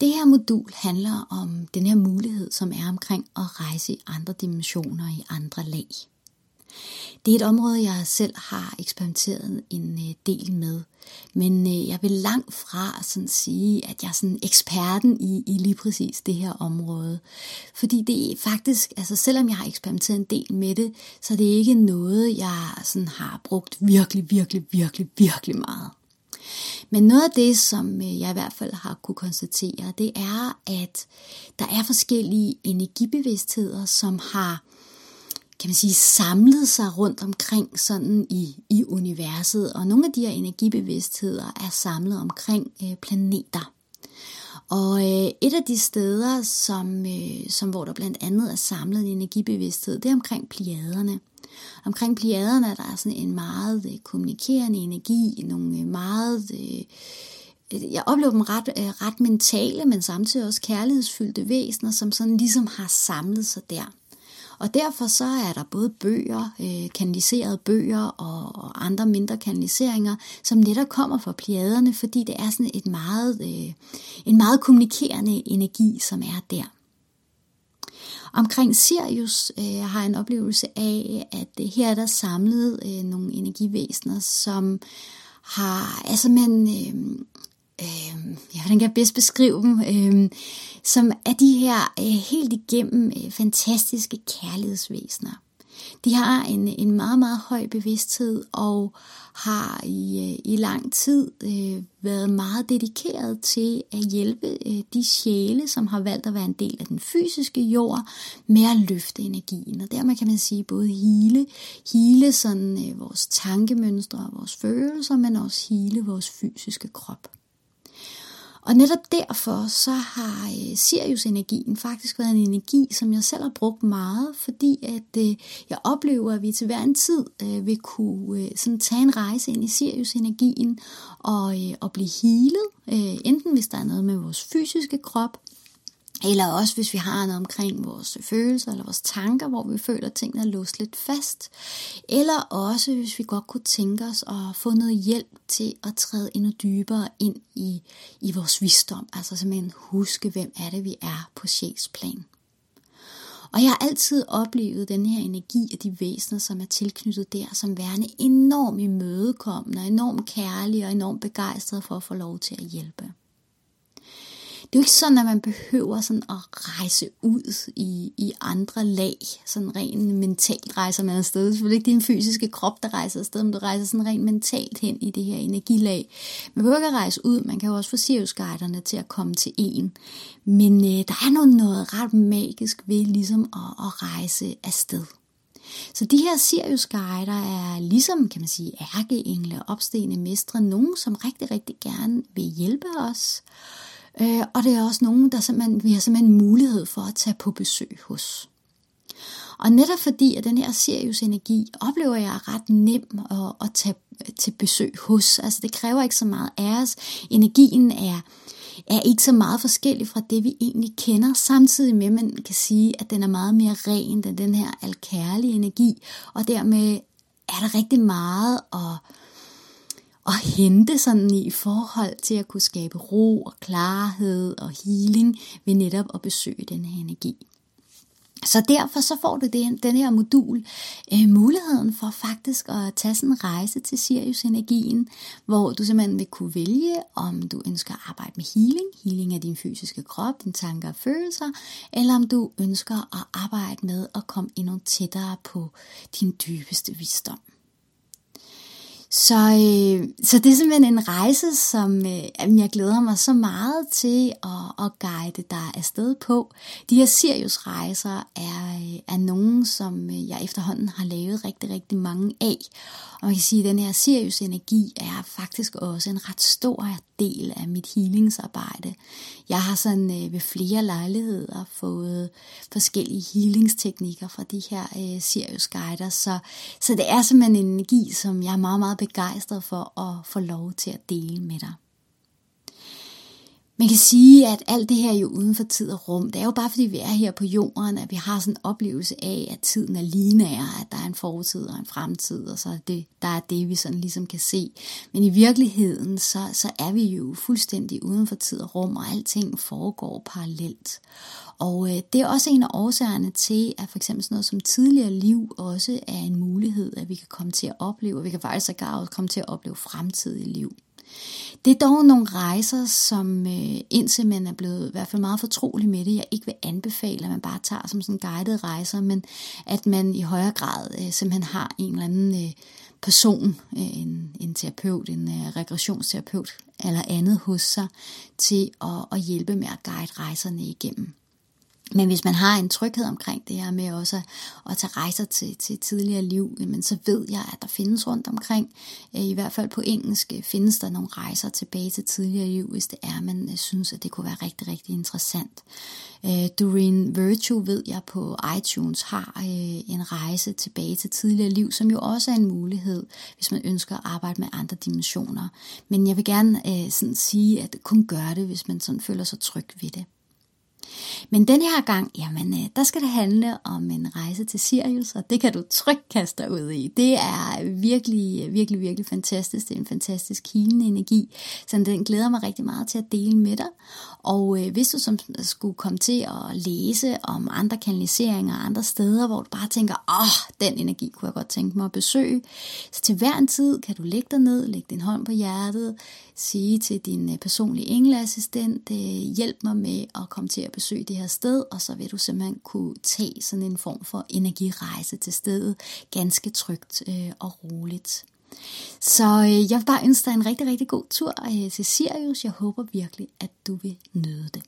Det her modul handler om den her mulighed, som er omkring at rejse i andre dimensioner, i andre lag. Det er et område, jeg selv har eksperimenteret en øh, del med. Men øh, jeg vil langt fra sådan sige, at jeg er sådan eksperten i, i lige præcis det her område. Fordi det er faktisk, altså selvom jeg har eksperimenteret en del med det, så er det ikke noget, jeg sådan har brugt virkelig, virkelig, virkelig, virkelig meget. Men noget af det, som øh, jeg i hvert fald har kunne konstatere, det er, at der er forskellige energibevidstheder, som har kan man sige, samlet sig rundt omkring sådan i, i universet. Og nogle af de her energibevidstheder er samlet omkring øh, planeter. Og øh, et af de steder, som, øh, som hvor der blandt andet er samlet en energibevidsthed, det er omkring pliaderne. Omkring pliaderne er der sådan en meget øh, kommunikerende energi, nogle øh, meget... Øh, øh, jeg oplever dem ret, øh, ret mentale, men samtidig også kærlighedsfyldte væsener, som sådan ligesom har samlet sig der. Og derfor så er der både bøger, øh, kanaliserede bøger og, og andre mindre kanaliseringer, som netop kommer fra pliaderne, fordi det er sådan et meget, øh, en meget kommunikerende energi, som er der. Omkring Sirius øh, har jeg en oplevelse af, at øh, her er der samlet øh, nogle energivæsener, som har, altså man, øh, øh, ja, hvordan kan jeg bedst beskrive dem, øh, som er de her øh, helt igennem øh, fantastiske kærlighedsvæsener. De har en, en meget, meget høj bevidsthed og har i, øh, i lang tid øh, været meget dedikeret til at hjælpe øh, de sjæle, som har valgt at være en del af den fysiske jord, med at løfte energien. Og dermed kan man sige både hele, hele sådan, øh, vores tankemønstre og vores følelser, men også hele vores fysiske krop. Og netop derfor så har øh, Sirius-energien faktisk været en energi, som jeg selv har brugt meget, fordi at øh, jeg oplever, at vi til hver en tid øh, vil kunne øh, sådan tage en rejse ind i Sirius-energien og, øh, og blive healet, øh, enten hvis der er noget med vores fysiske krop, eller også hvis vi har noget omkring vores følelser eller vores tanker, hvor vi føler, at tingene er låst lidt fast. Eller også hvis vi godt kunne tænke os at få noget hjælp til at træde endnu dybere ind i, i vores visdom. Altså simpelthen huske, hvem er det, vi er på sjælsplan. Og jeg har altid oplevet den her energi af de væsener, som er tilknyttet der, som værende enormt imødekommende, enormt kærlige og enormt begejstrede for at få lov til at hjælpe det er jo ikke sådan, at man behøver sådan at rejse ud i, i andre lag. Sådan rent mentalt rejser man afsted. Det er selvfølgelig ikke din fysiske krop, der rejser afsted, men du rejser sådan rent mentalt hen i det her energilag. Man behøver ikke at rejse ud, man kan jo også få Sirius-guiderne til at komme til en. Men øh, der er noget, noget ret magisk ved ligesom at, at rejse afsted. Så de her Sirius guider er ligesom, kan man sige, ærkeengle, opstigende mestre, nogen som rigtig, rigtig gerne vil hjælpe os. Øh, og det er også nogen, der simpelthen, vi har simpelthen mulighed for at tage på besøg hos. Og netop fordi, at den her Sirius energi oplever jeg er ret nem at, at tage til besøg hos. Altså det kræver ikke så meget af os. Energien er, er ikke så meget forskellig fra det, vi egentlig kender, samtidig med, at man kan sige, at den er meget mere ren end den her alkærlige energi, og dermed er der rigtig meget at, at hente sådan i forhold til at kunne skabe ro og klarhed og healing ved netop at besøge den her energi. Så derfor så får du den, den her modul øh, muligheden for faktisk at tage sådan en rejse til Sirius-energien, hvor du simpelthen vil kunne vælge, om du ønsker at arbejde med healing, healing af din fysiske krop, dine tanker og følelser, eller om du ønsker at arbejde med at komme endnu tættere på din dybeste visdom. Så, øh, så det er simpelthen en rejse, som øh, jeg glæder mig så meget til at, at guide dig afsted på. De her Sirius-rejser er, øh, er nogen, som øh, jeg efterhånden har lavet rigtig, rigtig mange af. Og man kan sige, at den her Sirius-energi er faktisk også en ret stor del af mit healingsarbejde. Jeg har sådan øh, ved flere lejligheder fået forskellige healingsteknikker fra de her øh, Sirius-guider, så, så det er simpelthen en energi, som jeg er meget, meget begejstret for at få lov til at dele med dig man kan sige, at alt det her er jo uden for tid og rum. Det er jo bare fordi vi er her på jorden, at vi har sådan en oplevelse af, at tiden er lineær, at der er en fortid og en fremtid, og så er det, der er det, vi sådan ligesom kan se. Men i virkeligheden, så, så er vi jo fuldstændig uden for tid og rum, og alting foregår parallelt. Og øh, det er også en af årsagerne til, at for eksempel sådan noget som tidligere liv også er en mulighed, at vi kan komme til at opleve, og vi kan faktisk også komme til at opleve fremtidige liv. Det er dog nogle rejser, som øh, indtil man er blevet i hvert fald meget fortrolig med det, jeg ikke vil anbefale, at man bare tager som sådan guided rejser, men at man i højere grad øh, simpelthen har en eller anden øh, person, øh, en, en terapeut, en øh, regressionsterapeut eller andet hos sig til at, at hjælpe med at guide rejserne igennem. Men hvis man har en tryghed omkring det her med også at, tage rejser til, til tidligere liv, men så ved jeg, at der findes rundt omkring, øh, i hvert fald på engelsk, øh, findes der nogle rejser tilbage til tidligere liv, hvis det er, man øh, synes, at det kunne være rigtig, rigtig interessant. Doreen Virtue ved jeg på iTunes har en rejse tilbage til tidligere liv, som jo også er en mulighed, hvis man ønsker at arbejde med andre dimensioner. Men jeg vil gerne sådan sige, at kun gør det, hvis man sådan føler sig tryg ved det. Men den her gang, jamen, øh, der skal det handle om en rejse til Sirius, og det kan du trygt kaste dig ud i. Det er virkelig, virkelig, virkelig fantastisk. Det er en fantastisk healende energi, så den glæder mig rigtig meget til at dele med dig. Og øh, hvis du som skulle komme til at læse om andre kanaliseringer og andre steder, hvor du bare tænker, åh, oh, den energi kunne jeg godt tænke mig at besøge, så til hver en tid kan du lægge dig ned, lægge din hånd på hjertet, sige til din øh, personlige engleassistent, øh, hjælp mig med at komme til at besøge det her sted, og så vil du simpelthen kunne tage sådan en form for energirejse til stedet, ganske trygt øh, og roligt. Så øh, jeg vil bare ønske dig en rigtig, rigtig god tur øh, til Sirius. Jeg håber virkelig, at du vil nyde det.